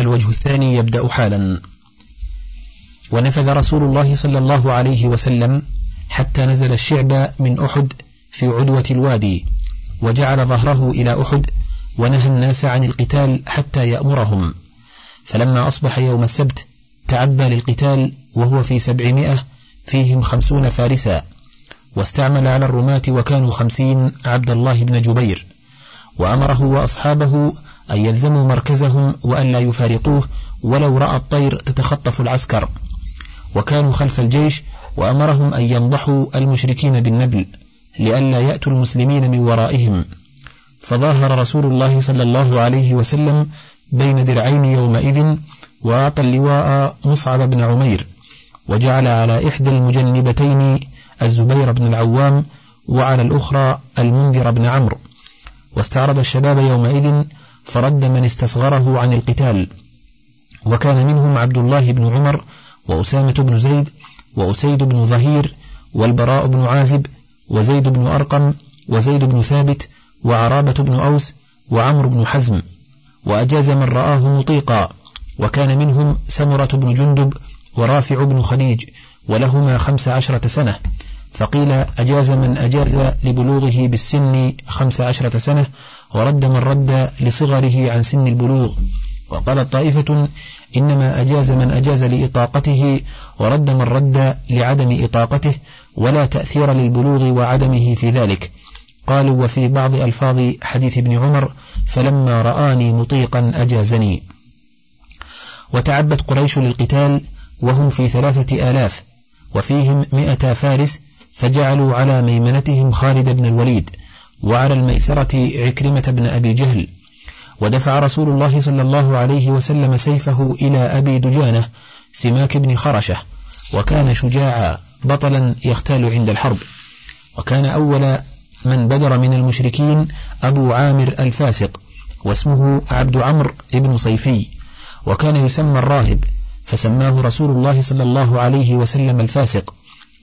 الوجه الثاني يبدأ حالا. ونفذ رسول الله صلى الله عليه وسلم حتى نزل الشعب من أحد في عدوة الوادي وجعل ظهره إلى أحد ونهى الناس عن القتال حتى يأمرهم. فلما أصبح يوم السبت تعبى للقتال وهو في سبعمائة فيهم خمسون فارسا. واستعمل على الرماة وكانوا خمسين عبد الله بن جبير. وأمره وأصحابه أن يلزموا مركزهم وأن لا يفارقوه ولو رأى الطير تتخطف العسكر. وكانوا خلف الجيش وأمرهم أن ينضحوا المشركين بالنبل لئلا يأتوا المسلمين من ورائهم. فظاهر رسول الله صلى الله عليه وسلم بين درعين يومئذ وأعطى اللواء مصعب بن عمير وجعل على إحدى المجنبتين الزبير بن العوام وعلى الأخرى المنذر بن عمرو. واستعرض الشباب يومئذ فرد من استصغره عن القتال. وكان منهم عبد الله بن عمر وأسامة بن زيد وأسيد بن ظهير والبراء بن عازب وزيد بن أرقم وزيد بن ثابت وعرابة بن أوس وعمر بن حزم. وأجاز من رآه مطيقا. وكان منهم سمرة بن جندب ورافع بن خديج ولهما خمس عشرة سنة. فقيل أجاز من أجاز لبلوغه بالسن خمس عشرة سنة ورد من رد لصغره عن سن البلوغ. وقالت طائفة إنما أجاز من أجاز لإطاقته ورد من رد لعدم إطاقته ولا تأثير للبلوغ وعدمه في ذلك. قالوا وفي بعض ألفاظ حديث ابن عمر فلما رآني مطيقا أجازني. وتعبت قريش للقتال وهم في ثلاثة آلاف وفيهم مئة فارس فجعلوا على ميمنتهم خالد بن الوليد وعلى الميسرة عكرمة بن أبي جهل ودفع رسول الله صلى الله عليه وسلم سيفه إلى أبي دجانة سماك بن خرشة وكان شجاعا بطلا يختال عند الحرب. وكان أول من بدر من المشركين أبو عامر الفاسق واسمه عبد عمرو بن صيفي وكان يسمى الراهب فسماه رسول الله صلى الله عليه وسلم الفاسق.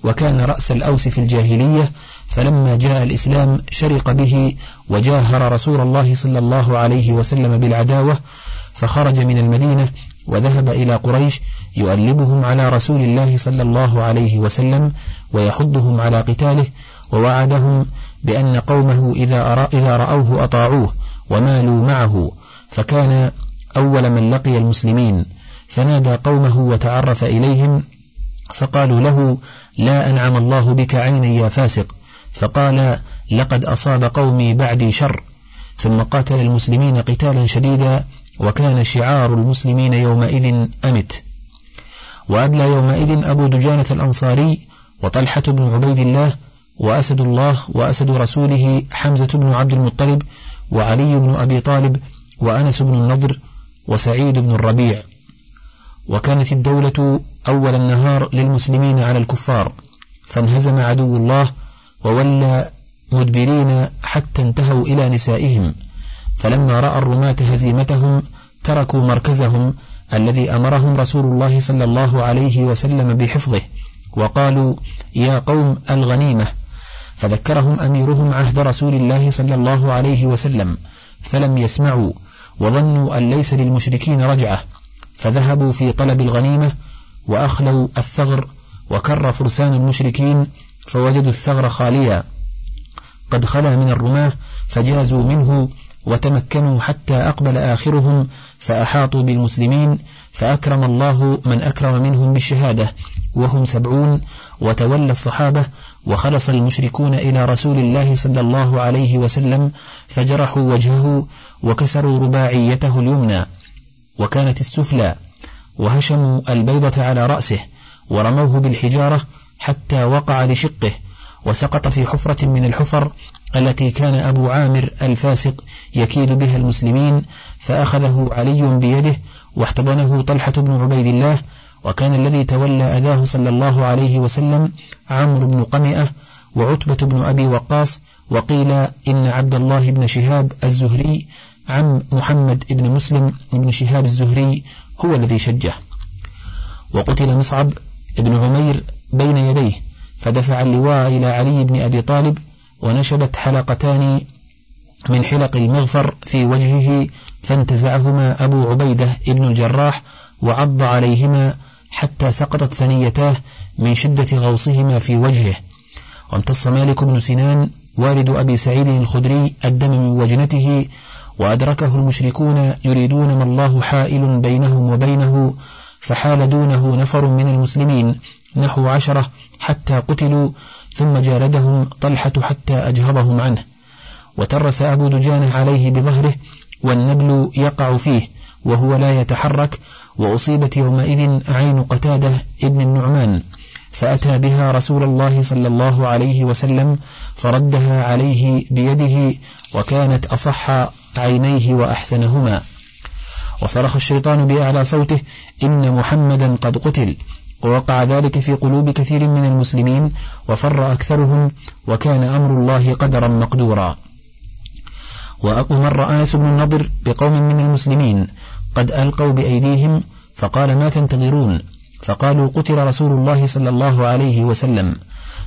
وكان رأس الأوس في الجاهلية فلما جاء الإسلام شرق به وجاهر رسول الله صلى الله عليه وسلم بالعداوة فخرج من المدينة وذهب إلى قريش يؤلبهم على رسول الله صلى الله عليه وسلم ويحضهم على قتاله ووعدهم بأن قومه إذا, إذا رأوه أطاعوه ومالوا معه فكان أول من لقي المسلمين. فنادى قومه وتعرف إليهم فقالوا له لا أنعم الله بك عينا يا فاسق. فقال لقد أصاب قومي بعدي شر. ثم قاتل المسلمين قتالا شديدا وكان شعار المسلمين يومئذ أمت. وأبلى يومئذ أبو دجانة الأنصاري وطلحة بن عبيد الله وأسد الله وأسد رسوله حمزة بن عبد المطلب وعلي بن أبي طالب وأنس بن النضر وسعيد بن الربيع. وكانت الدولة أول النهار للمسلمين على الكفار فانهزم عدو الله وولى مدبرين حتى انتهوا إلى نسائهم. فلما رأى الرماة هزيمتهم تركوا مركزهم الذي أمرهم رسول الله صلى الله عليه وسلم بحفظه وقالوا يا قوم الغنيمة. فذكرهم أميرهم عهد رسول الله صلى الله عليه وسلم فلم يسمعوا وظنوا أن ليس للمشركين رجعة فذهبوا في طلب الغنيمة وأخلوا الثغر وكر فرسان المشركين فوجدوا الثغر خاليا. قد خلا من الرماة فجازوا منه وتمكنوا حتى أقبل آخرهم فأحاطوا بالمسلمين فأكرم الله من أكرم منهم بالشهادة وهم سبعون وتولى الصحابة وخلص المشركون إلى رسول الله صلى الله عليه وسلم فجرحوا وجهه وكسروا رباعيته اليمنى. وكانت السفلى وهشموا البيضة على رأسه ورموه بالحجارة حتى وقع لشقه وسقط في حفرة من الحفر التي كان أبو عامر الفاسق يكيد بها المسلمين فأخذه علي بيده واحتضنه طلحة بن عبيد الله وكان الذي تولى أذاه صلى الله عليه وسلم عمرو بن قمئة وعتبة بن أبي وقاص وقيل إن عبد الله بن شهاب الزهري عم محمد بن مسلم بن شهاب الزهري هو الذي شجه. وقتل مصعب بن عمير بين يديه فدفع اللواء إلى علي بن أبي طالب ونشبت حلقتان من حلق المغفر في وجهه فانتزعهما أبو عبيدة ابن الجراح وعض عليهما حتى سقطت ثنيتاه من شدة غوصهما في وجهه. وامتص مالك بن سنان والد أبي سعيد الخدري الدم من وجنته وأدركه المشركون يريدون ما الله حائل بينهم وبينه فحال دونه نفر من المسلمين نحو عشرة حتى قتلوا ثم جالدهم طلحة حتى أجهضهم عنه. وترس أبو دجانة عليه بظهره والنبل يقع فيه وهو لا يتحرك وأصيبت يومئذ عين قتادة ابن النعمان. فأتى بها رسول الله صلى الله عليه وسلم فردها عليه بيده وكانت أصح عينيه وأحسنهما. وصرخ الشيطان بأعلى صوته إن محمدا قد قتل. ووقع ذلك في قلوب كثير من المسلمين وفر أكثرهم وكان أمر الله قدرا مقدورا. ومر أنس بن النضر بقوم من المسلمين قد ألقوا بأيديهم فقال ما تنتظرون؟ فقالوا قتل رسول الله صلى الله عليه وسلم.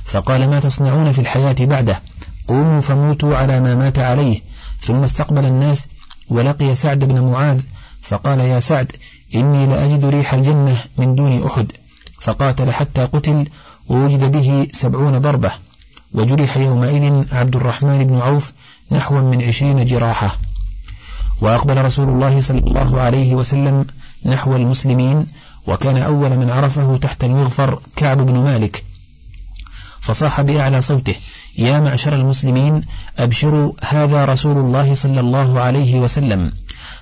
فقال ما تصنعون في الحياة بعده؟ قوموا فموتوا على ما مات عليه. ثم استقبل الناس ولقي سعد بن معاذ فقال يا سعد إني لأجد ريح الجنة من دون أحد. فقاتل حتى قتل ووجد به سبعون ضربة. وجرح يومئذ عبد الرحمن بن عوف نحو من عشرين جراحة. وأقبل رسول الله صلى الله عليه وسلم نحو المسلمين وكان أول من عرفه تحت المغفر كعب بن مالك. فصاح بأعلى صوته يا معشر المسلمين أبشروا هذا رسول الله صلى الله عليه وسلم.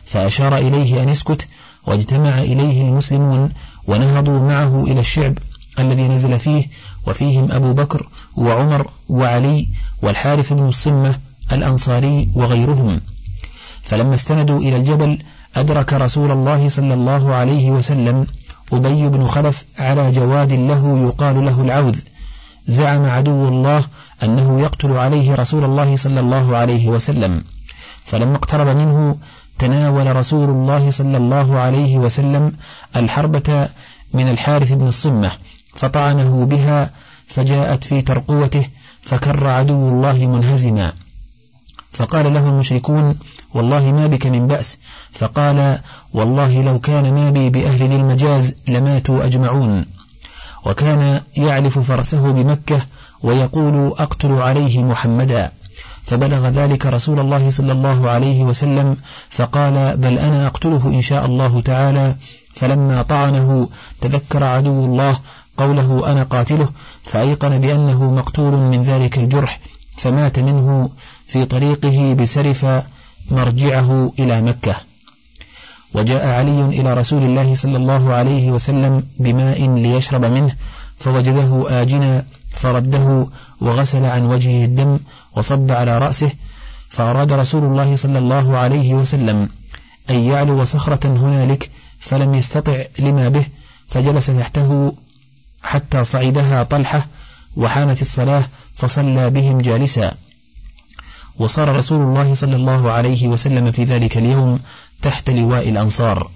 فأشار إليه أن اسكت واجتمع إليه المسلمون ونهضوا معه إلى الشعب الذي نزل فيه وفيهم أبو بكر وعمر وعلي والحارث بن الصمة الأنصاري وغيرهم. فلما استندوا إلى الجبل أدرك رسول الله صلى الله عليه وسلم أبي بن خلف على جواد له يقال له العوذ. زعم عدو الله أنه يقتل عليه رسول الله صلى الله عليه وسلم. فلما اقترب منه تناول رسول الله صلى الله عليه وسلم الحربة من الحارث بن الصمة فطعنه بها فجاءت في ترقوته فكر عدو الله منهزما. فقال له المشركون والله ما بك من بأس. فقال والله لو كان ما بي بأهل ذي المجاز لماتوا أجمعون. وكان يعلف فرسه بمكة ويقول أقتل عليه محمدا. فبلغ ذلك رسول الله صلى الله عليه وسلم فقال بل أنا أقتله إن شاء الله تعالى. فلما طعنه تذكر عدو الله قوله أنا قاتله فأيقن بأنه مقتول من ذلك الجرح فمات منه في طريقه بسرف مرجعه إلى مكة. وجاء علي إلى رسول الله صلى الله عليه وسلم بماء ليشرب منه فوجده آجنا فرده وغسل عن وجهه الدم وصب على رأسه فأراد رسول الله صلى الله عليه وسلم أن يعلو صخرة هنالك فلم يستطع لما به فجلس تحته حتى صعدها طلحة وحانت الصلاة فصلى بهم جالسا. وصار رسول الله صلى الله عليه وسلم في ذلك اليوم تحت لواء الأنصار.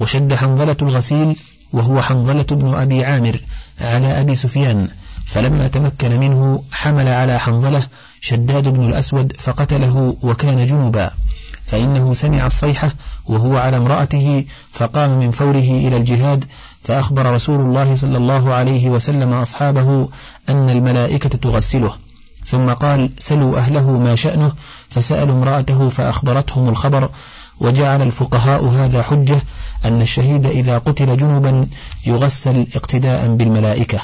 وشد حنظلة الغسيل وهو حنظلة بن أبي عامر على أبي سفيان فلما تمكن منه حمل على حنظلة شداد بن الأسود فقتله وكان جنبا. فإنه سمع الصيحة وهو على امرأته فقام من فوره إلى الجهاد فأخبر رسول الله صلى الله عليه وسلم أصحابه أن الملائكة تغسله. ثم قال سلوا أهله ما شأنه. فسألوا امرأته فأخبرتهم الخبر وجعل الفقهاء هذا حجة أن الشهيد إذا قتل جنبا يغسل اقتداء بالملائكة.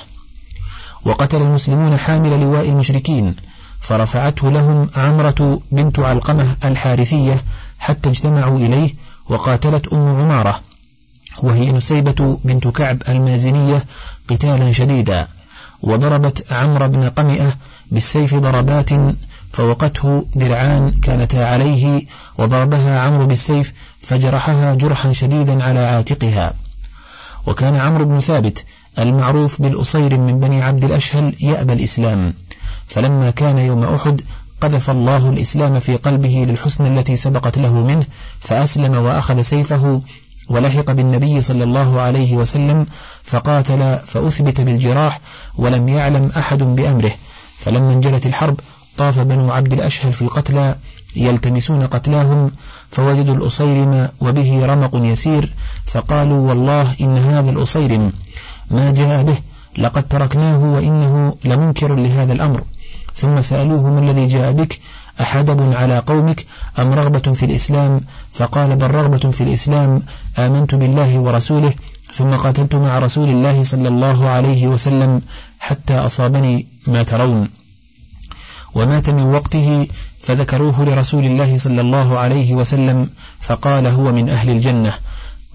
وقتل المسلمون حامل لواء المشركين فرفعته لهم عمرة بنت علقمة الحارثية حتى اجتمعوا إليه وقاتلت أم عمارة وهي نسيبة بنت كعب المازنية قتالا شديدا وضربت عمرو بن قمئة بالسيف ضربات فوقته درعان كانتا عليه وضربها عمرو بالسيف فجرحها جرحا شديدا على عاتقها. وكان عمرو بن ثابت المعروف بالأصير من بني عبد الأشهل يأبى الإسلام. فلما كان يوم أحد قذف الله الإسلام في قلبه للحسن التي سبقت له منه فأسلم وأخذ سيفه ولحق بالنبي صلى الله عليه وسلم فقاتل فأثبت بالجراح ولم يعلم أحد بأمره. فلما انجلت الحرب طاف بنو عبد الأشهل في القتلى يلتمسون قتلاهم فوجدوا الأصيرم وبه رمق يسير فقالوا والله إن هذا الأصيرم ما جاء به لقد تركناه وإنه لمنكر لهذا الأمر. ثم سألوه ما الذي جاء بك؟ أحدب على قومك أم رغبة في الإسلام؟ فقال بل رغبة في الإسلام آمنت بالله ورسوله ثم قاتلت مع رسول الله صلى الله عليه وسلم حتى أصابني ما ترون. ومات من وقته فذكروه لرسول الله صلى الله عليه وسلم فقال هو من أهل الجنة.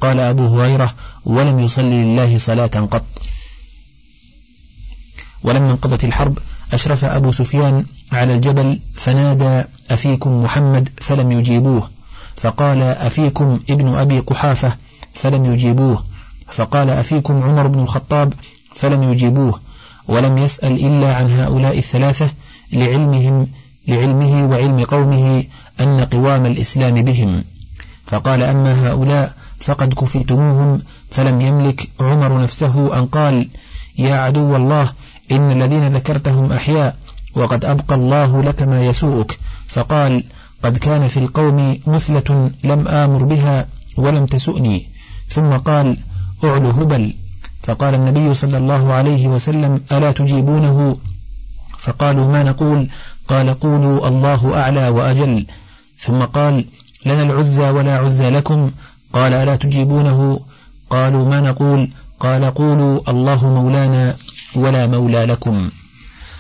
قال أبو هريرة ولم يصلي لله صلاة قط. ولما انقضت الحرب أشرف أبو سفيان على الجبل فنادى أفيكم محمد فلم يجيبوه. فقال أفيكم ابن أبي قحافة فلم يجيبوه. فقال أفيكم عمر بن الخطاب فلم يجيبوه. ولم يسأل إلا عن هؤلاء الثلاثة لعلمهم لعلمه وعلم قومه أن قوام الإسلام بهم. فقال أما هؤلاء فقد كفيتموهم فلم يملك عمر نفسه أن قال يا عدو الله إن الذين ذكرتهم أحياء وقد أبقى الله لك ما يسوءك. فقال قد كان في القوم مثلة لم آمر بها ولم تسؤني. ثم قال أعلو هبل. فقال النبي صلى الله عليه وسلم ألا تجيبونه؟ فقالوا ما نقول؟ قال قولوا الله أعلى وأجل. ثم قال لنا العزى ولا عزى لكم؟ قال ألا تجيبونه؟ قالوا ما نقول؟ قال قولوا الله مولانا ولا مولى لكم.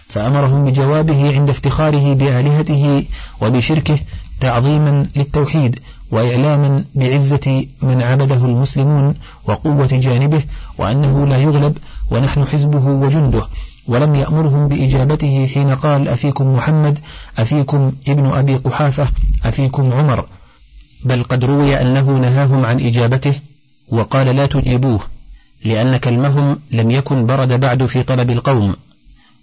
فأمرهم بجوابه عند افتخاره بآلهته وبشركه تعظيما للتوحيد وإعلاما بعزة من عبده المسلمون وقوة جانبه وأنه لا يغلب ونحن حزبه وجنده. ولم يأمرهم بإجابته حين قال أفيكم محمد أفيكم ابن أبي قحافة أفيكم عمر. بل قد روي أنه نهاهم عن إجابته وقال لا تجيبوه لأن كلمهم لم يكن برد بعد في طلب القوم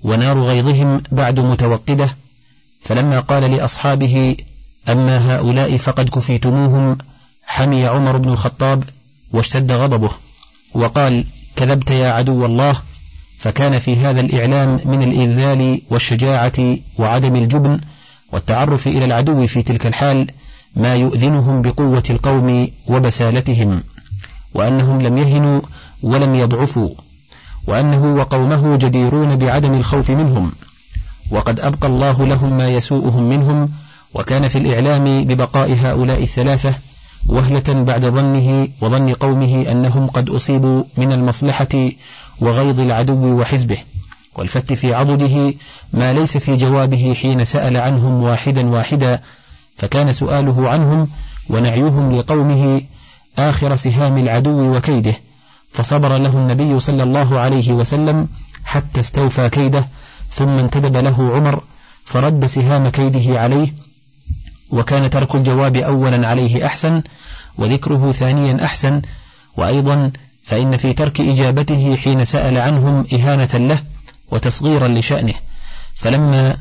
ونار غيظهم بعد متوقدة. فلما قال لأصحابه أما هؤلاء فقد كفيتموهم حمي عمر بن الخطاب واشتد غضبه وقال كذبت يا عدو الله فكان في هذا الإعلام من الإذلال والشجاعة وعدم الجبن والتعرف إلى العدو في تلك الحال ما يؤذنهم بقوة القوم وبسالتهم وأنهم لم يهنوا ولم يضعفوا وأنه وقومه جديرون بعدم الخوف منهم وقد أبقى الله لهم ما يسوءهم منهم وكان في الإعلام ببقاء هؤلاء الثلاثة وهلة بعد ظنه وظن قومه أنهم قد أصيبوا من المصلحة وغيظ العدو وحزبه والفت في عضده ما ليس في جوابه حين سأل عنهم واحدا واحدا فكان سؤاله عنهم ونعيهم لقومه آخر سهام العدو وكيده فصبر له النبي صلى الله عليه وسلم حتى استوفى كيده ثم انتدب له عمر فرد سهام كيده عليه وكان ترك الجواب أولا عليه أحسن وذكره ثانيا أحسن وأيضا فإن في ترك إجابته حين سأل عنهم إهانة له وتصغيرا لشأنه فلما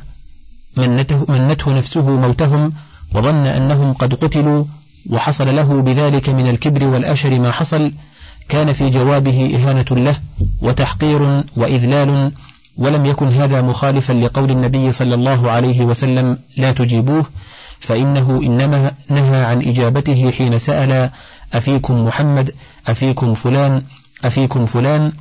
منته, منته نفسه موتهم وظن أنهم قد قتلوا وحصل له بذلك من الكبر والأشر ما حصل كان في جوابه إهانة له وتحقير وإذلال ولم يكن هذا مخالفا لقول النبي صلى الله عليه وسلم لا تجيبوه فإنه إنما نهى عن إجابته حين سأل أفيكم محمد أفيكم فلان أفيكم فلان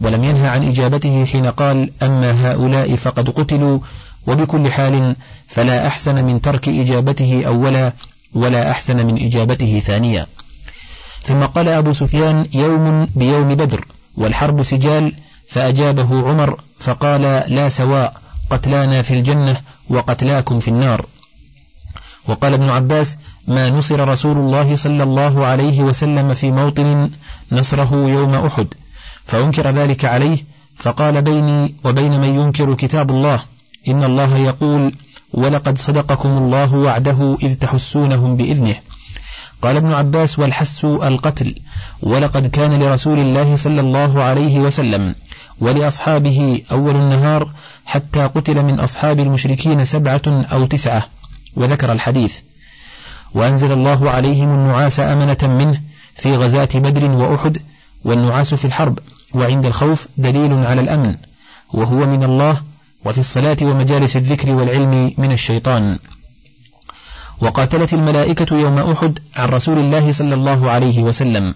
ولم ينهى عن إجابته حين قال أما هؤلاء فقد قتلوا وبكل حال فلا أحسن من ترك إجابته أولا ولا أحسن من إجابته ثانيا. ثم قال أبو سفيان يوم بيوم بدر والحرب سجال فأجابه عمر فقال لا سواء قتلانا في الجنة وقتلاكم في النار. وقال ابن عباس ما نصر رسول الله صلى الله عليه وسلم في موطن نصره يوم أحد فأنكر ذلك عليه فقال بيني وبين من ينكر كتاب الله إن الله يقول ولقد صدقكم الله وعده إذ تحسونهم بإذنه قال ابن عباس والحس القتل ولقد كان لرسول الله صلى الله عليه وسلم ولأصحابه أول النهار حتى قتل من أصحاب المشركين سبعة أو تسعة وذكر الحديث. وأنزل الله عليهم النعاس أمنة منه في غزاة بدر وأحد والنعاس في الحرب وعند الخوف دليل على الأمن وهو من الله وفي الصلاة ومجالس الذكر والعلم من الشيطان. وقاتلت الملائكة يوم أحد عن رسول الله صلى الله عليه وسلم.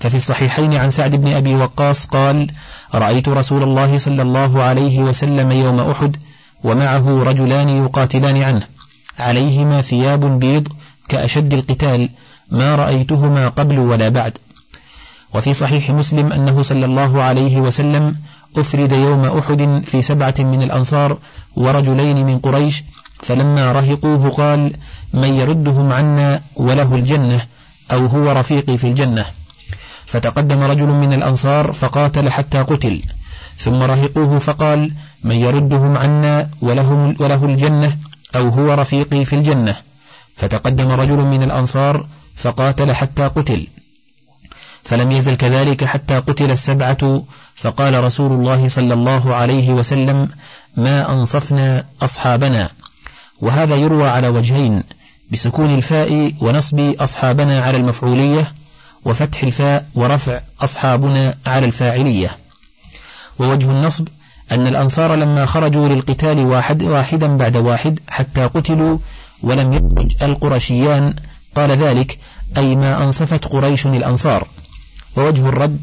ففي الصحيحين عن سعد بن أبي وقاص قال رأيت رسول الله صلى الله عليه وسلم يوم أحد ومعه رجلان يقاتلان عنه عليهما ثياب بيض كأشد القتال ما رأيتهما قبل ولا بعد. وفي صحيح مسلم أنه صلى الله عليه وسلم أفرد يوم أحد في سبعة من الأنصار ورجلين من قريش فلما رهقوه قال من يردهم عنا وله الجنة أو هو رفيقي في الجنة. فتقدم رجل من الأنصار فقاتل حتى قتل. ثم رهقوه فقال من يردهم عنا وله, وله الجنة أو هو رفيقي في الجنة. فتقدم رجل من الأنصار فقاتل حتى قتل. فلم يزل كذلك حتى قتل السبعة فقال رسول الله صلى الله عليه وسلم ما أنصفنا أصحابنا. وهذا يروى على وجهين بسكون الفاء ونصب أصحابنا على المفعولية وفتح الفاء ورفع أصحابنا على الفاعلية. ووجه النصب أن الأنصار لما خرجوا للقتال واحد واحدا بعد واحد حتى قتلوا ولم يخرج القرشيان. قال ذلك أي ما أنصفت قريش الأنصار. ووجه الرد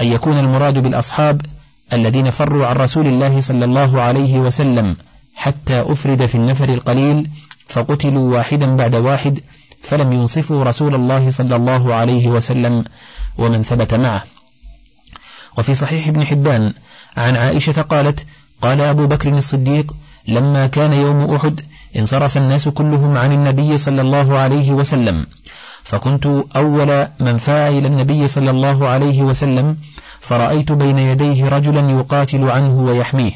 أن يكون المراد بالأصحاب الذين فروا عن رسول الله صلى الله عليه وسلم حتى أفرد في النفر القليل فقتلوا واحدا بعد واحد فلم ينصفوا رسول الله صلى الله عليه وسلم ومن ثبت معه. وفي صحيح ابن حبان عن عائشة قالت قال أبو بكر الصديق لما كان يوم أحد انصرف الناس كلهم عن النبي صلى الله عليه وسلم. فكنت أول من فاع إلى النبي صلى الله عليه وسلم فرأيت بين يديه رجلا يقاتل عنه ويحميه.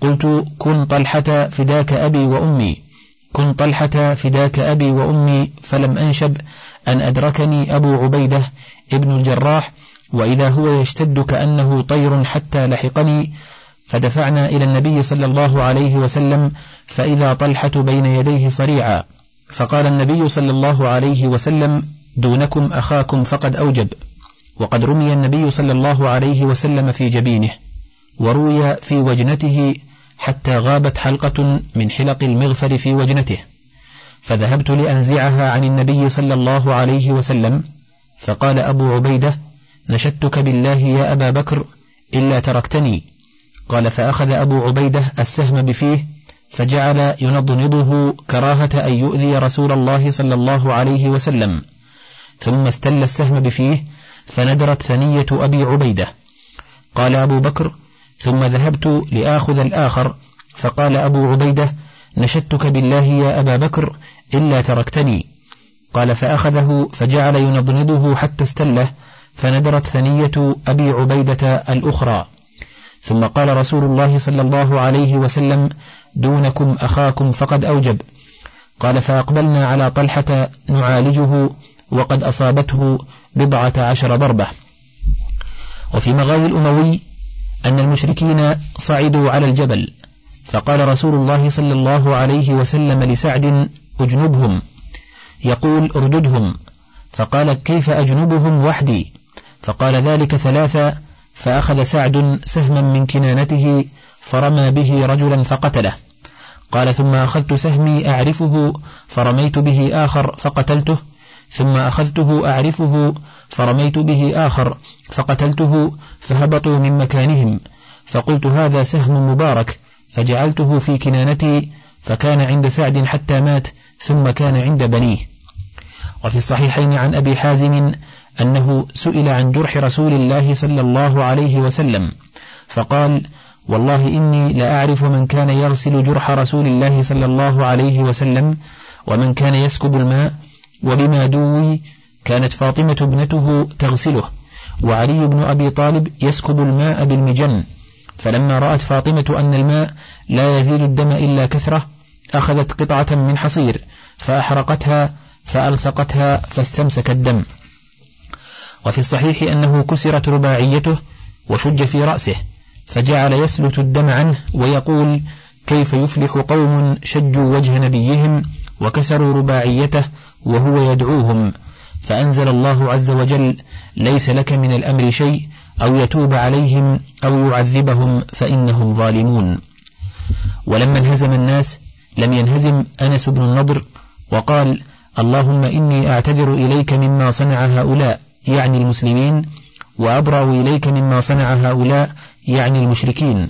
قلت كن طلحة فداك أبي وأمي. كن طلحة فداك أبي وأمي فلم أنشب أن أدركني أبو عبيدة ابن الجراح وإذا هو يشتد كأنه طير حتى لحقني فدفعنا إلى النبي صلى الله عليه وسلم فإذا طلحة بين يديه صريعا. فقال النبي صلى الله عليه وسلم دونكم أخاكم فقد أوجب. وقد رمي النبي صلى الله عليه وسلم في جبينه وروي في وجنته حتى غابت حلقة من حلق المغفر في وجنته. فذهبت لأنزعها عن النبي صلى الله عليه وسلم فقال أبو عبيدة نشدتك بالله يا أبا بكر إلا تركتني. قال فأخذ أبو عبيدة السهم بفيه فجعل ينضنضه كراهة أن يؤذي رسول الله صلى الله عليه وسلم. ثم استل السهم بفيه فندرت ثنية أبي عبيدة. قال أبو بكر ثم ذهبت لآخذ الآخر. فقال أبو عبيدة نشدتك بالله يا أبا بكر إلا تركتني. قال فأخذه فجعل ينضنضه حتى استله فندرت ثنية أبي عبيدة الأخرى. ثم قال رسول الله صلى الله عليه وسلم دونكم أخاكم فقد أوجب. قال فأقبلنا على طلحة نعالجه وقد أصابته بضعة عشر ضربة. وفي مغازي الأموي أن المشركين صعدوا على الجبل فقال رسول الله صلى الله عليه وسلم لسعد أجنبهم. يقول أرددهم. فقال كيف أجنبهم وحدي؟ فقال ذلك ثلاثة فأخذ سعد سهما من كنانته فرمى به رجلا فقتله. قال ثم أخذت سهمي أعرفه فرميت به آخر فقتلته. ثم أخذته أعرفه فرميت به آخر فقتلته فهبطوا من مكانهم. فقلت هذا سهم مبارك. فجعلته في كنانتي فكان عند سعد حتى مات ثم كان عند بنيه. وفي الصحيحين عن أبي حازم أنه سئل عن جرح رسول الله صلى الله عليه وسلم فقال والله إني لأعرف من كان يغسل جرح رسول الله صلى الله عليه وسلم ومن كان يسكب الماء وبما دوي كانت فاطمة ابنته تغسله وعلي بن أبي طالب يسكب الماء بالمجن فلما رأت فاطمة أن الماء لا يزيل الدم إلا كثرة أخذت قطعة من حصير فأحرقتها فألصقتها فاستمسك الدم. وفي الصحيح أنه كسرت رباعيته وشج في رأسه فجعل يسلت الدم عنه ويقول كيف يفلح قوم شجوا وجه نبيهم وكسروا رباعيته وهو يدعوهم؟ فأنزل الله عز وجل ليس لك من الأمر شيء أو يتوب عليهم أو يعذبهم فإنهم ظالمون ولما انهزم الناس لم ينهزم أنس بن النضر وقال اللهم إني أعتذر إليك مما صنع هؤلاء يعني المسلمين وأبرأ إليك مما صنع هؤلاء يعني المشركين.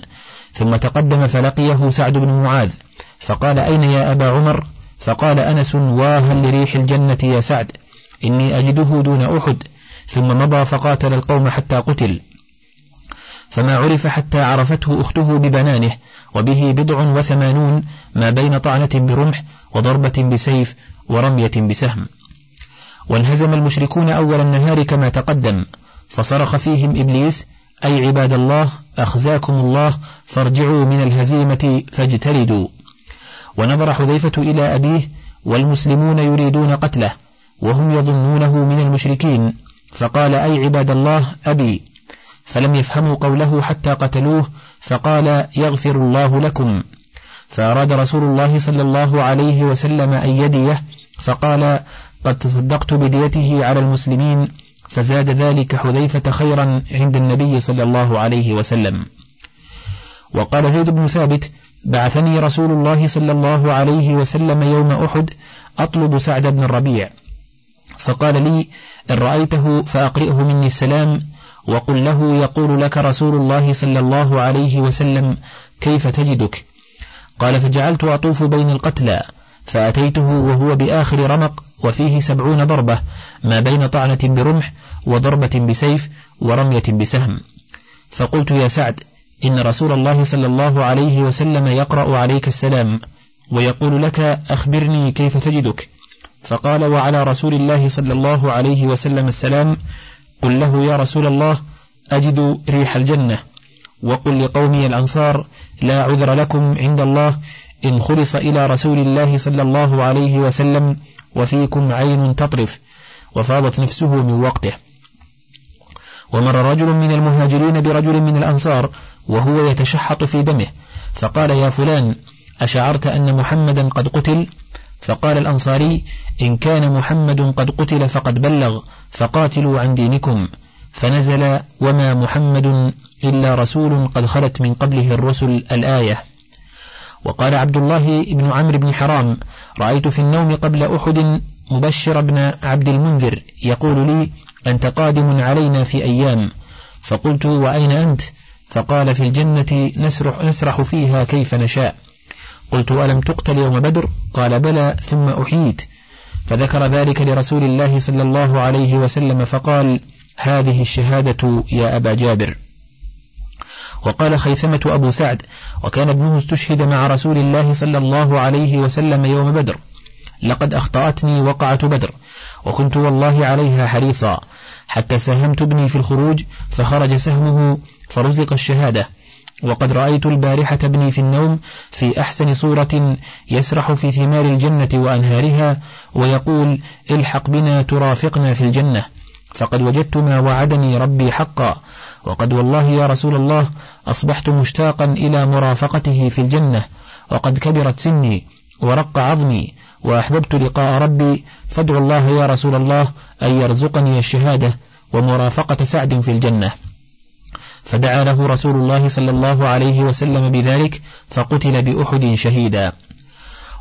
ثم تقدم فلقيه سعد بن معاذ فقال أين يا أبا عمر؟ فقال أنس واها لريح الجنة يا سعد إني أجده دون أحد. ثم مضى فقاتل القوم حتى قتل. فما عرف حتى عرفته أخته ببنانه وبه بضع وثمانون ما بين طعنة برمح وضربة بسيف ورمية بسهم. وانهزم المشركون أول النهار كما تقدم فصرخ فيهم إبليس أي عباد الله أخزاكم الله فارجعوا من الهزيمة فاجتردوا. ونظر حذيفة إلى أبيه والمسلمون يريدون قتله وهم يظنونه من المشركين. فقال أي عباد الله أبي. فلم يفهموا قوله حتى قتلوه فقال يغفر الله لكم. فأراد رسول الله صلى الله عليه وسلم أن يديه فقال قد تصدقت بديته على المسلمين فزاد ذلك حذيفة خيرا عند النبي صلى الله عليه وسلم. وقال زيد بن ثابت بعثني رسول الله صلى الله عليه وسلم يوم أحد أطلب سعد بن الربيع. فقال لي إن رأيته فأقرئه مني السلام وقل له يقول لك رسول الله صلى الله عليه وسلم كيف تجدك؟ قال فجعلت أطوف بين القتلى فأتيته وهو بآخر رمق وفيه سبعون ضربة ما بين طعنة برمح وضربة بسيف ورمية بسهم. فقلت يا سعد إن رسول الله صلى الله عليه وسلم يقرأ عليك السلام ويقول لك أخبرني كيف تجدك. فقال وعلى رسول الله صلى الله عليه وسلم السلام قل له يا رسول الله أجد ريح الجنة. وقل لقومي الأنصار لا عذر لكم عند الله إن خلص إلى رسول الله صلى الله عليه وسلم وفيكم عين تطرف وفاضت نفسه من وقته. ومر رجل من المهاجرين برجل من الأنصار وهو يتشحط في دمه فقال يا فلان أشعرت أن محمدا قد قتل؟ فقال الأنصاري إن كان محمد قد قتل فقد بلغ فقاتلوا عن دينكم. فنزل وما محمد إلا رسول قد خلت من قبله الرسل الآية. وقال عبد الله بن عمرو بن حرام رأيت في النوم قبل أحد مبشر بن عبد المنذر يقول لي أنت قادم علينا في أيام. فقلت وأين أنت؟ فقال في الجنة نسرح, نسرح فيها كيف نشاء. قلت ألم تقتل يوم بدر؟ قال بلى ثم أحييت. فذكر ذلك لرسول الله صلى الله عليه وسلم فقال هذه الشهادة يا أبا جابر. وقال خيثمة أبو سعد وكان ابنه استشهد مع رسول الله صلى الله عليه وسلم يوم بدر. لقد أخطأتني وقعة بدر وكنت والله عليها حريصا. حتى ساهمت ابني في الخروج فخرج سهمه فرزق الشهادة. وقد رأيت البارحة ابني في النوم في أحسن صورة يسرح في ثمار الجنة وأنهارها ويقول الحق بنا ترافقنا في الجنة. فقد وجدت ما وعدني ربي حقا. وقد والله يا رسول الله أصبحت مشتاقا إلى مرافقته في الجنة وقد كبرت سني ورق عظمي وأحببت لقاء ربي فادعو الله يا رسول الله أن يرزقني الشهادة ومرافقة سعد في الجنة. فدعا له رسول الله صلى الله عليه وسلم بذلك فقتل بأحد شهيدا.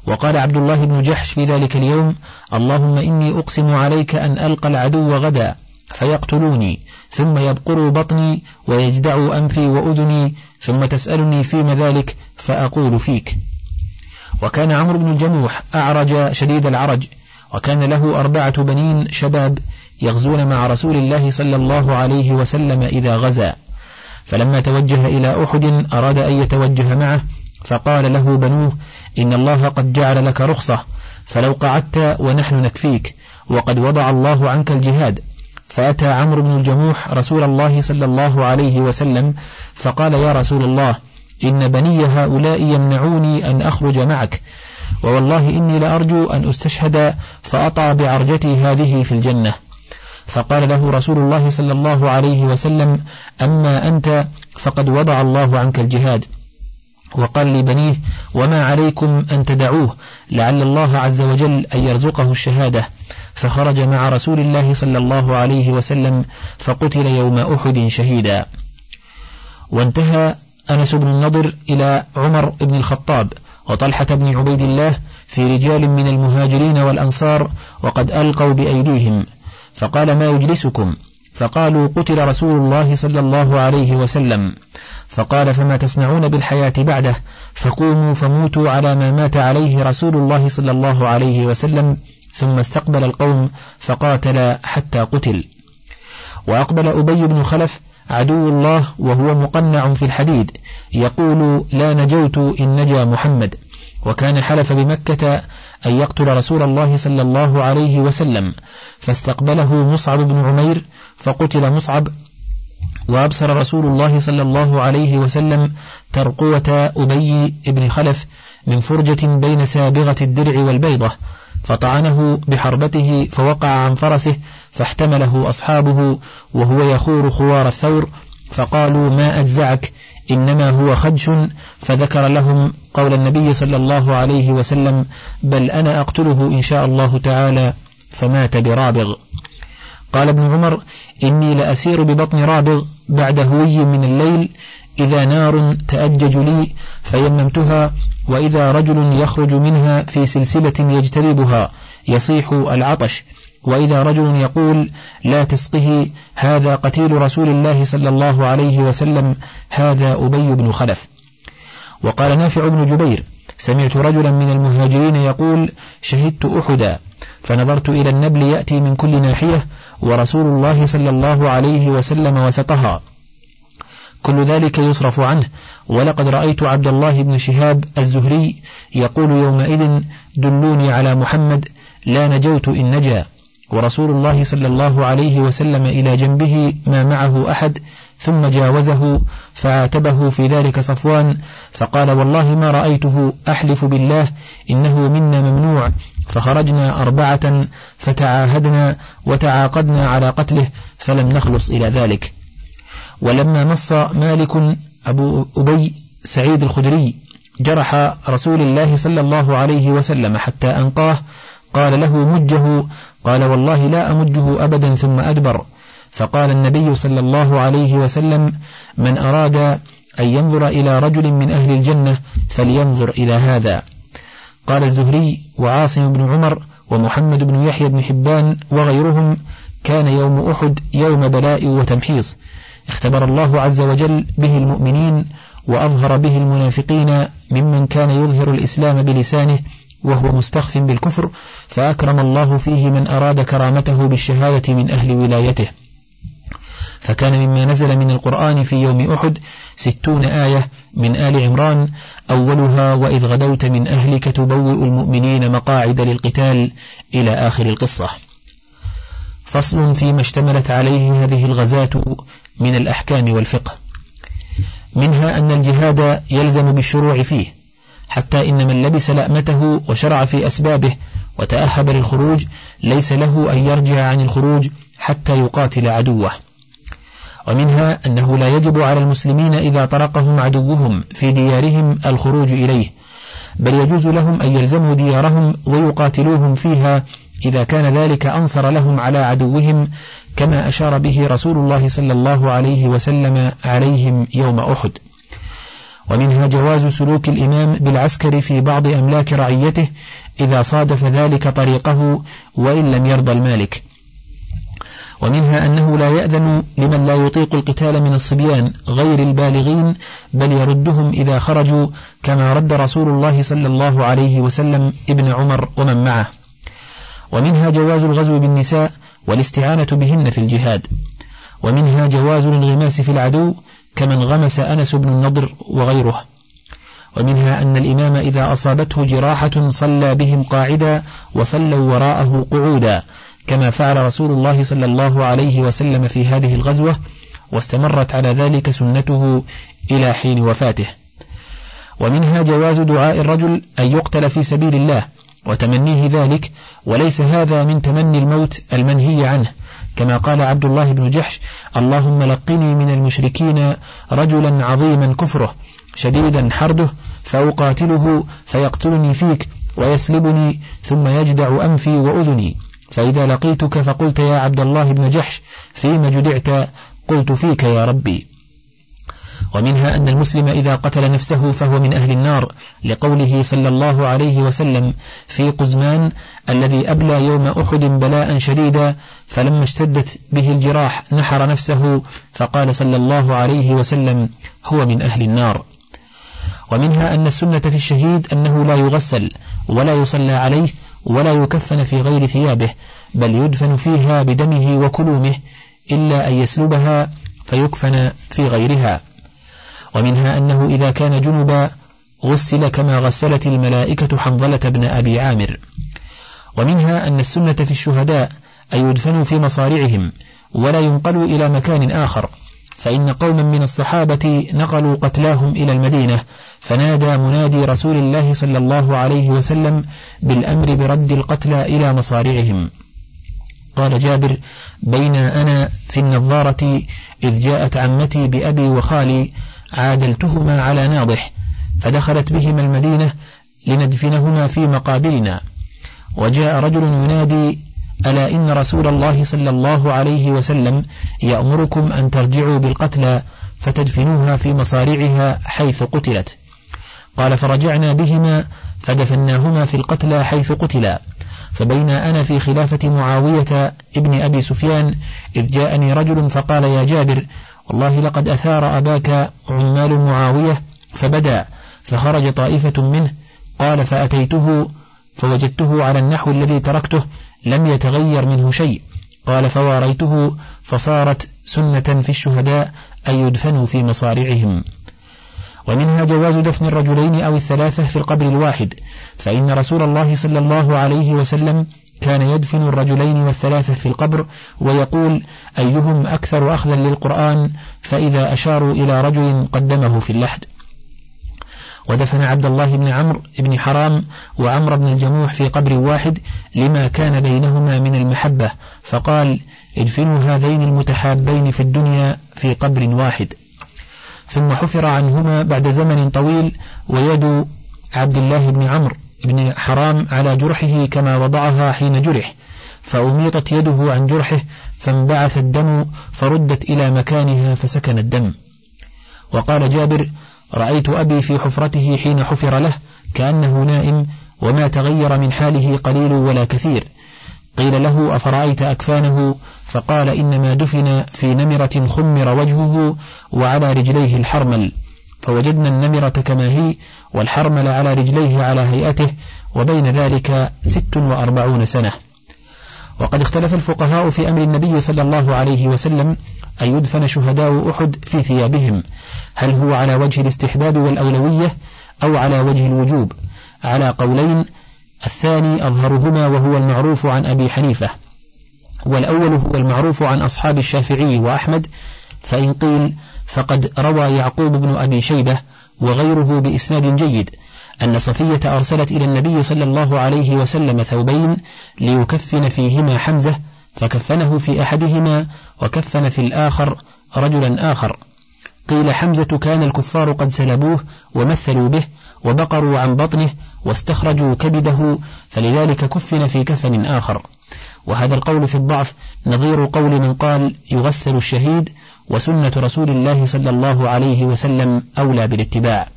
وقال عبد الله بن جحش في ذلك اليوم اللهم إني أقسم عليك أن ألقى العدو غدا. فيقتلوني ثم يبقروا بطني ويجدعوا أنفي وأذني ثم تسألني فيما ذلك فأقول فيك. وكان عمرو بن الجموح أعرج شديد العرج وكان له أربعة بنين شباب يغزون مع رسول الله صلى الله عليه وسلم إذا غزا. فلما توجه إلى أحد أراد أن يتوجه معه فقال له بنوه إن الله قد جعل لك رخصة فلو قعدت ونحن نكفيك وقد وضع الله عنك الجهاد. فأتى عمرو بن الجموح رسول الله صلى الله عليه وسلم فقال يا رسول الله إن بني هؤلاء يمنعوني أن أخرج معك ووالله إني لأرجو أن أستشهد فأطع بعرجتي هذه في الجنة. فقال له رسول الله صلى الله عليه وسلم أما أنت فقد وضع الله عنك الجهاد. وقال لبنيه وما عليكم أن تدعوه لعل الله عز وجل أن يرزقه الشهادة. فخرج مع رسول الله صلى الله عليه وسلم فقتل يوم أحد شهيدا. وانتهى أنس بن النضر إلى عمر بن الخطاب وطلحة بن عبيد الله في رجال من المهاجرين والأنصار وقد ألقوا بأيديهم. فقال ما يجلسكم؟ فقالوا قتل رسول الله صلى الله عليه وسلم. فقال فما تصنعون بالحياة بعده؟ فقوموا فموتوا على ما مات عليه رسول الله صلى الله عليه وسلم. ثم استقبل القوم فقاتل حتى قتل. وأقبل أبي بن خلف عدو الله وهو مقنع في الحديد يقول لا نجوت إن نجا محمد. وكان حلف بمكة أن يقتل رسول الله صلى الله عليه وسلم فاستقبله مصعب بن عمير فقتل مصعب وأبصر رسول الله صلى الله عليه وسلم ترقوة أبي بن خلف من فرجة بين سابغة الدرع والبيضة فطعنه بحربته فوقع عن فرسه فاحتمله أصحابه وهو يخور خوار الثور فقالوا ما أجزعك إنما هو خدش فذكر لهم قول النبي صلى الله عليه وسلم بل أنا أقتله إن شاء الله تعالى فمات برابغ. قال ابن عمر إني لأسير ببطن رابغ بعد هوي من الليل إذا نار تأجج لي فيممتها وإذا رجل يخرج منها في سلسلة يجتربها يصيح العطش. وإذا رجل يقول لا تسقه هذا قتيل رسول الله صلى الله عليه وسلم هذا أبي بن خلف. وقال نافع بن جبير سمعت رجلا من المهاجرين يقول شهدت أحدا فنظرت إلى النبل يأتي من كل ناحية ورسول الله صلى الله عليه وسلم وسطها. كل ذلك يصرف عنه. ولقد رأيت عبد الله بن شهاب الزهري يقول يومئذ دلوني على محمد لا نجوت إن نجا. ورسول الله صلى الله عليه وسلم إلى جنبه ما معه أحد ثم جاوزه فعاتبه في ذلك صفوان فقال والله ما رأيته أحلف بالله إنه منا ممنوع. فخرجنا أربعة فتعاهدنا وتعاقدنا على قتله فلم نخلص إلى ذلك. ولما نص مالك أبو أبي سعيد الخدري جرح رسول الله صلى الله عليه وسلم حتى أنقاه قال له مجه قال والله لا أمجه أبدا ثم أدبر. فقال النبي صلى الله عليه وسلم من أراد أن ينظر إلى رجل من أهل الجنة فلينظر إلى هذا. قال الزهري وعاصم بن عمر ومحمد بن يحيى بن حبان وغيرهم كان يوم أحد يوم بلاء وتمحيص. اختبر الله عز وجل به المؤمنين وأظهر به المنافقين ممن كان يظهر الإسلام بلسانه وهو مستخف بالكفر فأكرم الله فيه من أراد كرامته بالشهادة من أهل ولايته. فكان مما نزل من القرآن في يوم أحد ستون آية من آل عمران أولها وإذ غدوت من أهلك تبوئ المؤمنين مقاعد للقتال إلى آخر القصة. فصل فيما اشتملت عليه هذه الغزاة من الأحكام والفقه. منها أن الجهاد يلزم بالشروع فيه حتى إن من لبس لأمته وشرع في أسبابه وتأهب للخروج ليس له أن يرجع عن الخروج حتى يقاتل عدوه. ومنها أنه لا يجب على المسلمين إذا طرقهم عدوهم في ديارهم الخروج إليه بل يجوز لهم أن يلزموا ديارهم ويقاتلوهم فيها إذا كان ذلك أنصر لهم على عدوهم كما أشار به رسول الله صلى الله عليه وسلم عليهم يوم أحد. ومنها جواز سلوك الإمام بالعسكر في بعض أملاك رعيته إذا صادف ذلك طريقه وإن لم يرضى المالك. ومنها أنه لا يأذن لمن لا يطيق القتال من الصبيان غير البالغين بل يردهم إذا خرجوا كما رد رسول الله صلى الله عليه وسلم ابن عمر ومن معه. ومنها جواز الغزو بالنساء والاستعانة بهن في الجهاد. ومنها جواز الانغماس في العدو كمن غمس أنس بن النضر وغيره. ومنها أن الإمام إذا أصابته جراحة صلى بهم قاعدا وصلوا وراءه قعودا كما فعل رسول الله صلى الله عليه وسلم في هذه الغزوة واستمرت على ذلك سنته إلى حين وفاته. ومنها جواز دعاء الرجل أن يقتل في سبيل الله وتمنيه ذلك وليس هذا من تمني الموت المنهي عنه. كما قال عبد الله بن جحش اللهم لقني من المشركين رجلا عظيما كفره شديدا حرده فأقاتله فيقتلني فيك ويسلبني ثم يجدع أنفي وأذني. فإذا لقيتك فقلت يا عبد الله بن جحش فيما جدعت؟ قلت فيك يا ربي. ومنها أن المسلم إذا قتل نفسه فهو من أهل النار لقوله صلى الله عليه وسلم في قزمان الذي أبلى يوم أحد بلاء شديدا فلما اشتدت به الجراح نحر نفسه فقال صلى الله عليه وسلم هو من أهل النار. ومنها أن السنة في الشهيد أنه لا يغسل ولا يصلى عليه ولا يكفن في غير ثيابه بل يدفن فيها بدمه وكلومه إلا أن يسلبها فيكفن في غيرها. ومنها أنه إذا كان جنبا غسل كما غسلت الملائكة حنظلة بن أبي عامر. ومنها أن السنة في الشهداء أن يدفنوا في مصارعهم ولا ينقلوا إلى مكان آخر فإن قوما من الصحابة نقلوا قتلاهم إلى المدينة فنادى منادي رسول الله صلى الله عليه وسلم بالأمر برد القتلى إلى مصارعهم. قال جابر بين أنا في النظارة إذ جاءت عمتي بأبي وخالي عادلتهما على ناضح فدخلت بهما المدينة لندفنهما في مقابلنا. وجاء رجل ينادي ألا إن رسول الله صلى الله عليه وسلم يأمركم أن ترجعوا بالقتلى فتدفنوها في مصارعها حيث قتلت؟ قال فرجعنا بهما فدفناهما في القتلى حيث قتلا. فبين أنا في خلافة معاوية ابن أبي سفيان إذ جاءني رجل فقال يا جابر والله لقد أثار أباك عمال معاوية فبدا فخرج طائفة منه قال فأتيته فوجدته على النحو الذي تركته لم يتغير منه شيء. قال فواريته فصارت سنة في الشهداء أن يدفنوا في مصارعهم. ومنها جواز دفن الرجلين أو الثلاثة في القبر الواحد فإن رسول الله صلى الله عليه وسلم كان يدفن الرجلين والثلاثة في القبر ويقول أيهم أكثر أخذا للقرآن فإذا أشاروا إلى رجل قدمه في اللحد؟ ودفن عبد الله بن عمرو بن حرام وعمر بن الجموح في قبر واحد لما كان بينهما من المحبة فقال ادفنوا هذين المتحابين في الدنيا في قبر واحد. ثم حفر عنهما بعد زمن طويل ويد عبد الله بن عمرو. بن حرام على جرحه كما وضعها حين جرح فأميطت يده عن جرحه فانبعث الدم فردت إلى مكانها فسكن الدم. وقال جابر رأيت أبي في حفرته حين حفر له كأنه نائم وما تغير من حاله قليل ولا كثير. قيل له أفرأيت أكفانه؟ فقال إنما دفن في نمرة خمر وجهه وعلى رجليه الحرمل. فوجدنا النمرة كما هي والحرمل على رجليه على هيئته وبين ذلك ست وأربعون سنة. وقد اختلف الفقهاء في أمر النبي صلى الله عليه وسلم أن يدفن شهداء أحد في ثيابهم. هل هو على وجه الاستحباب والأولوية أو على وجه الوجوب؟ على قولين الثاني أظهرهما وهو المعروف عن أبي حنيفة. والأول هو المعروف عن أصحاب الشافعي وأحمد فإن قيل فقد روى يعقوب بن أبي شيبة وغيره بإسناد جيد أن صفية أرسلت إلى النبي صلى الله عليه وسلم ثوبين ليكفن فيهما حمزة فكفنه في أحدهما وكفن في الآخر رجلا آخر. قيل حمزة كان الكفار قد سلبوه ومثلوا به وبقروا عن بطنه واستخرجوا كبده فلذلك كفن في كفن آخر. وهذا القول في الضعف نظير قول من قال يغسل الشهيد وسنة رسول الله صلى الله عليه وسلم أولى بالاتباع.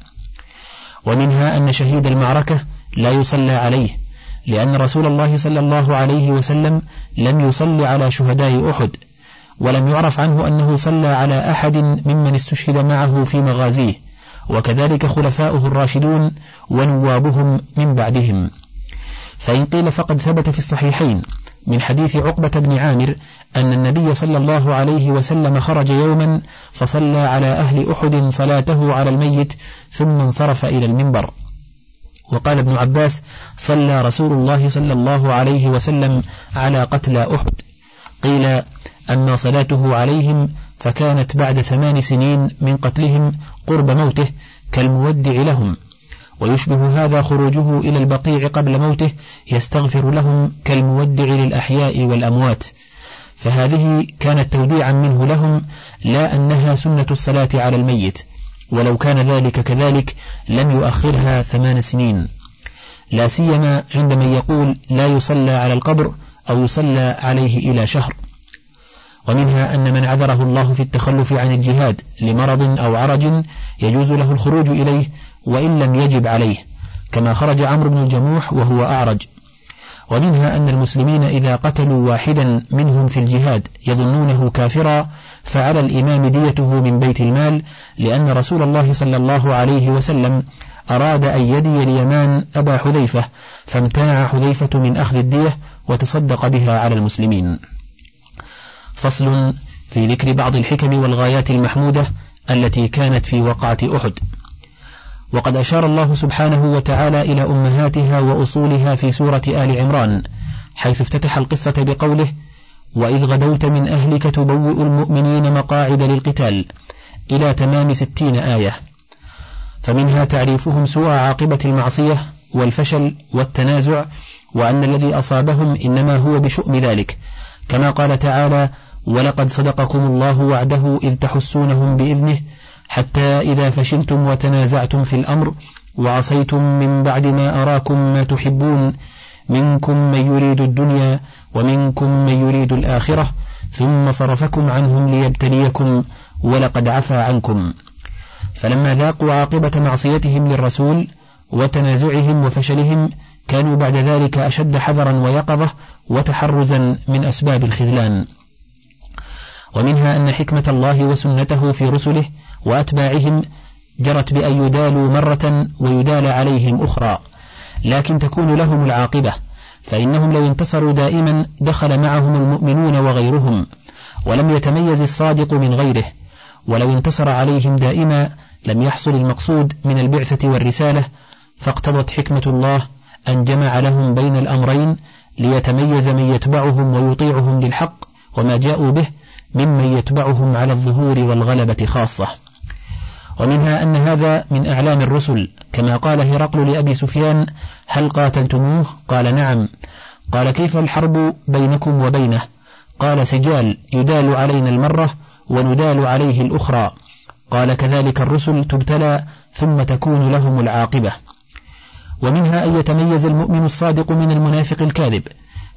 ومنها أن شهيد المعركة لا يصلى عليه لأن رسول الله صلى الله عليه وسلم لم يصل على شهداء أحد ولم يعرف عنه أنه صلى على أحد ممن استشهد معه في مغازيه وكذلك خلفاؤه الراشدون ونوابهم من بعدهم. فإن قيل فقد ثبت في الصحيحين. من حديث عقبة بن عامر أن النبي صلى الله عليه وسلم خرج يوما فصلى على أهل أحد صلاته على الميت ثم انصرف إلى المنبر. وقال ابن عباس صلى رسول الله صلى الله عليه وسلم على قتلى أحد. قيل أما صلاته عليهم فكانت بعد ثمان سنين من قتلهم قرب موته كالمودع لهم. ويشبه هذا خروجه إلى البقيع قبل موته يستغفر لهم كالمودع للأحياء والأموات. فهذه كانت توديعا منه لهم لا أنها سنة الصلاة على الميت ولو كان ذلك كذلك لم يؤخرها ثمان سنين. لا سيما عند من يقول لا يصلى على القبر أو يصلى عليه إلى شهر. ومنها أن من عذره الله في التخلف عن الجهاد لمرض أو عرج يجوز له الخروج إليه وإن لم يجب عليه كما خرج عمرو بن الجموح وهو أعرج. ومنها أن المسلمين إذا قتلوا واحدا منهم في الجهاد يظنونه كافرا فعلى الإمام ديته من بيت المال لأن رسول الله صلى الله عليه وسلم أراد أن يدي اليمان أبا حذيفة فامتنع حذيفة من أخذ الدية وتصدق بها على المسلمين. فصل في ذكر بعض الحكم والغايات المحمودة التي كانت في وقعة أحد. وقد أشار الله سبحانه وتعالى إلى أمهاتها وأصولها في سورة آل عمران حيث افتتح القصة بقوله وإذ غدوت من أهلك تبوئ المؤمنين مقاعد للقتال إلى تمام ستين آية. فمنها تعريفهم سوء عاقبة المعصية والفشل والتنازع وأن الذي أصابهم إنما هو بشؤم ذلك. كما قال تعالى ولقد صدقكم الله وعده إذ تحسونهم بإذنه حتى إذا فشلتم وتنازعتم في الأمر وعصيتم من بعد ما أراكم ما تحبون منكم من يريد الدنيا ومنكم من يريد الآخرة ثم صرفكم عنهم ليبتليكم ولقد عفى عنكم. فلما ذاقوا عاقبة معصيتهم للرسول وتنازعهم وفشلهم كانوا بعد ذلك أشد حذرا ويقظة وتحرزا من أسباب الخذلان. ومنها أن حكمة الله وسنته في رسله وأتباعهم جرت بأن يدالوا مرة ويدال عليهم أخرى. لكن تكون لهم العاقبة فإنهم لو انتصروا دائما دخل معهم المؤمنون وغيرهم ولم يتميز الصادق من غيره ولو انتصر عليهم دائما لم يحصل المقصود من البعثة والرسالة فاقتضت حكمة الله أن جمع لهم بين الأمرين ليتميز من يتبعهم ويطيعهم للحق وما جاءوا به ممن يتبعهم على الظهور والغلبة خاصة. ومنها أن هذا من أعلام الرسل كما قال هرقل لأبي سفيان هل قاتلتموه؟ قال نعم. قال كيف الحرب بينكم وبينه؟ قال سجال يدال علينا المرة وندال عليه الأخرى. قال كذلك الرسل تبتلى ثم تكون لهم العاقبة. ومنها أن يتميز المؤمن الصادق من المنافق الكاذب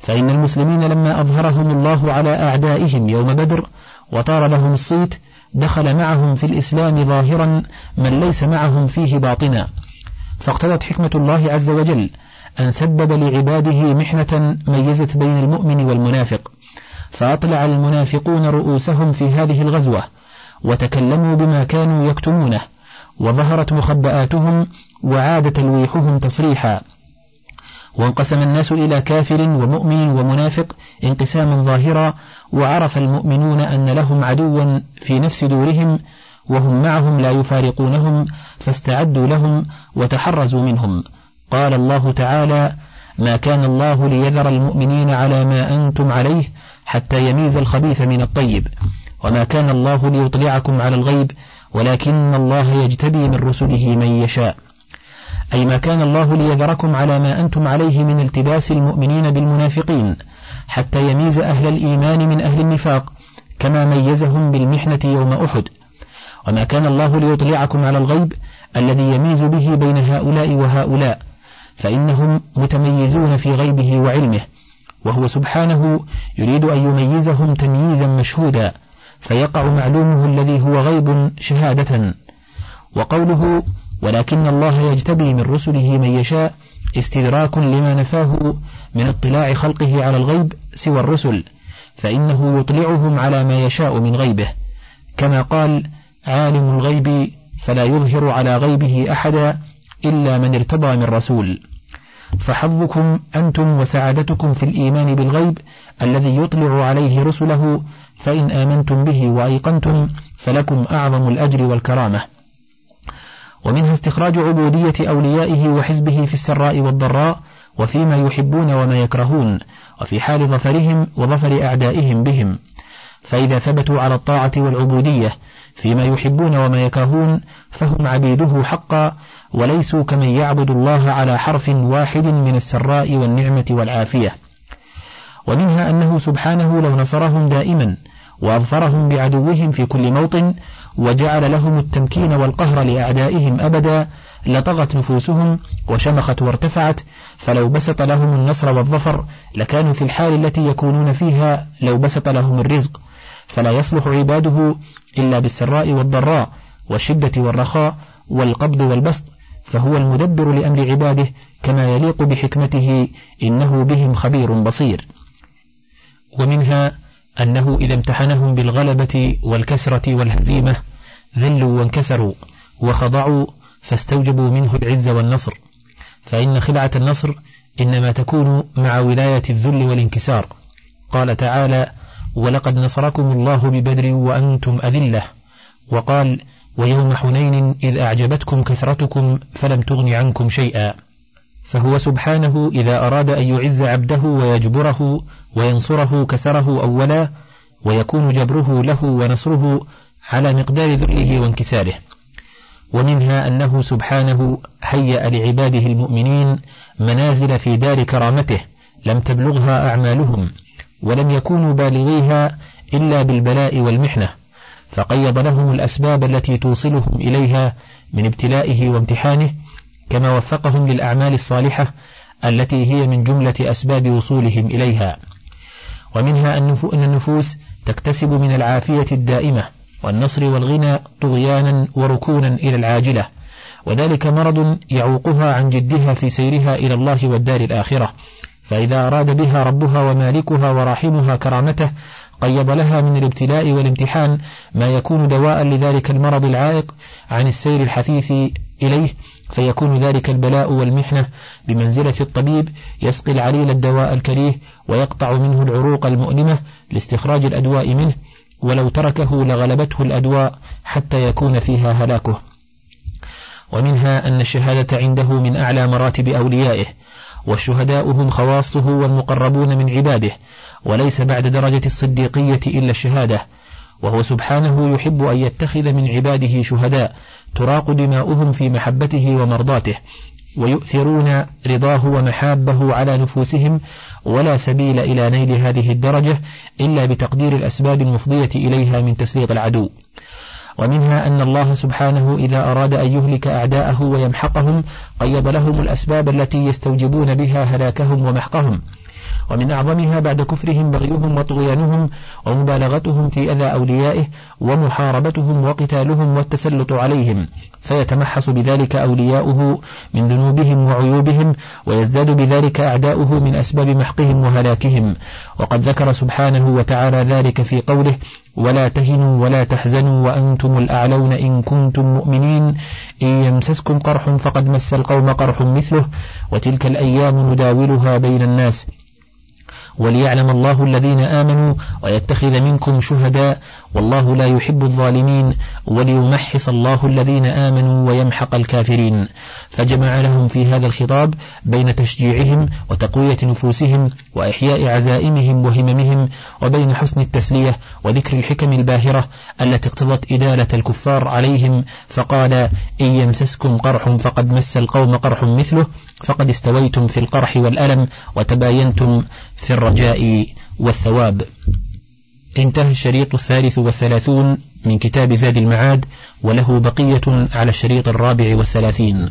فإن المسلمين لما أظهرهم الله على أعدائهم يوم بدر وطار لهم الصيت دخل معهم في الإسلام ظاهرا من ليس معهم فيه باطنا. فاقتضت حكمة الله عز وجل أن سبب لعباده محنة ميزت بين المؤمن والمنافق. فأطلع المنافقون رؤوسهم في هذه الغزوة وتكلموا بما كانوا يكتمونه وظهرت مخبآتهم وعاد تلويحهم تصريحا. وانقسم الناس إلى كافر ومؤمن ومنافق انقساما ظاهرا وعرف المؤمنون أن لهم عدوا في نفس دورهم وهم معهم لا يفارقونهم فاستعدوا لهم وتحرزوا منهم. قال الله تعالى ما كان الله ليذر المؤمنين على ما أنتم عليه حتى يميز الخبيث من الطيب. وما كان الله ليطلعكم على الغيب ولكن الله يجتبي من رسله من يشاء. أي ما كان الله ليذركم على ما أنتم عليه من التباس المؤمنين بالمنافقين. حتى يميز أهل الإيمان من أهل النفاق كما ميزهم بالمحنة يوم أحد. وما كان الله ليطلعكم على الغيب الذي يميز به بين هؤلاء وهؤلاء فإنهم متميزون في غيبه وعلمه. وهو سبحانه يريد أن يميزهم تمييزا مشهودا فيقع معلومه الذي هو غيب شهادة. وقوله ولكن الله يجتبي من رسله من يشاء استدراك لما نفاه من اطلاع خلقه على الغيب سوى الرسل فإنه يطلعهم على ما يشاء من غيبه كما قال عالم الغيب فلا يظهر على غيبه أحدا إلا من ارتضى من رسول فحظكم أنتم وسعادتكم في الإيمان بالغيب الذي يطلع عليه رسله فإن آمنتم به وأيقنتم فلكم أعظم الأجر والكرامة. ومنها استخراج عبودية أوليائه وحزبه في السراء والضراء وفيما يحبون وما يكرهون وفي حال ظفرهم وظفر أعدائهم بهم. فإذا ثبتوا على الطاعة والعبودية فيما يحبون وما يكرهون فهم عبيده حقا وليسوا كمن يعبد الله على حرف واحد من السراء والنعمة والعافية. ومنها أنه سبحانه لو نصرهم دائما وأظفرهم بعدوهم في كل موطن وجعل لهم التمكين والقهر لأعدائهم أبدا لطغت نفوسهم وشمخت وارتفعت فلو بسط لهم النصر والظفر لكانوا في الحال التي يكونون فيها لو بسط لهم الرزق. فلا يصلح عباده إلا بالسراء والضراء والشدة والرخاء والقبض والبسط. فهو المدبر لأمر عباده كما يليق بحكمته إنه بهم خبير بصير. ومنها أنه إذا امتحنهم بالغلبة والكسرة والهزيمة ذلوا وانكسروا وخضعوا فاستوجبوا منه العز والنصر. فإن خلعة النصر إنما تكون مع ولاية الذل والانكسار. قال تعالى ولقد نصركم الله ببدر وأنتم أذلة وقال ويوم حنين إذ أعجبتكم كثرتكم فلم تغن عنكم شيئا فهو سبحانه إذا أراد أن يعز عبده ويجبره وينصره كسره أولا ويكون جبره له ونصره على مقدار ذله وانكساره. ومنها أنه سبحانه هيأ لعباده المؤمنين منازل في دار كرامته لم تبلغها أعمالهم ولم يكونوا بالغيها إلا بالبلاء والمحنة فقيض لهم الأسباب التي توصلهم إليها من ابتلائه وامتحانه كما وفقهم للأعمال الصالحة التي هي من جملة أسباب وصولهم إليها. ومنها أن النفوس تكتسب من العافية الدائمة والنصر والغنى طغيانا وركونا إلى العاجلة وذلك مرض يعوقها عن جدها في سيرها إلى الله والدار الآخرة. فإذا أراد بها ربها ومالكها وراحمها كرامته قيض لها من الابتلاء والامتحان ما يكون دواء لذلك المرض العائق عن السير الحثيث إليه فيكون ذلك البلاء والمحنة بمنزلة الطبيب يسقي العليل الدواء الكريه ويقطع منه العروق المؤلمة لاستخراج الأدواء منه ولو تركه لغلبته الأدواء حتى يكون فيها هلاكه. ومنها أن الشهادة عنده من أعلى مراتب أوليائه والشهداء هم خواصه والمقربون من عباده وليس بعد درجة الصديقية إلا الشهادة وهو سبحانه يحب أن يتخذ من عباده شهداء تراق دماؤهم في محبته ومرضاته ويؤثرون رضاه ومحابه على نفوسهم ولا سبيل إلى نيل هذه الدرجة إلا بتقدير الأسباب المفضية إليها من تسليط العدو. ومنها أن الله سبحانه إذا أراد أن يهلك أعداءه ويمحقهم قيض لهم الأسباب التي يستوجبون بها هلاكهم ومحقهم. ومن أعظمها بعد كفرهم بغيهم وطغيانهم ومبالغتهم في أذى أوليائه ومحاربتهم وقتالهم والتسلط عليهم فيتمحص بذلك أولياؤه من ذنوبهم وعيوبهم ويزداد بذلك أعداؤه من أسباب محقهم وهلاكهم. وقد ذكر سبحانه وتعالى ذلك في قوله ولا تهنوا ولا تحزنوا وأنتم الأعلون إن كنتم مؤمنين إن يمسسكم قرح فقد مس القوم قرح مثله وتلك الأيام نداولها بين الناس وليعلم الله الذين آمنوا ويتخذ منكم شهداء والله لا يحب الظالمين وليمحص الله الذين آمنوا ويمحق الكافرين. فجمع لهم في هذا الخطاب بين تشجيعهم وتقوية نفوسهم وإحياء عزائمهم وهممهم وبين حسن التسلية وذكر الحكم الباهرة التي اقتضت إدالة الكفار عليهم فقال إن يمسسكم قرح فقد مس القوم قرح مثله فقد استويتم في القرح والألم وتباينتم في الرجاء والثواب. انتهى الشريط الثالث والثلاثون من كتاب زاد المعاد وله بقية على الشريط الرابع والثلاثين.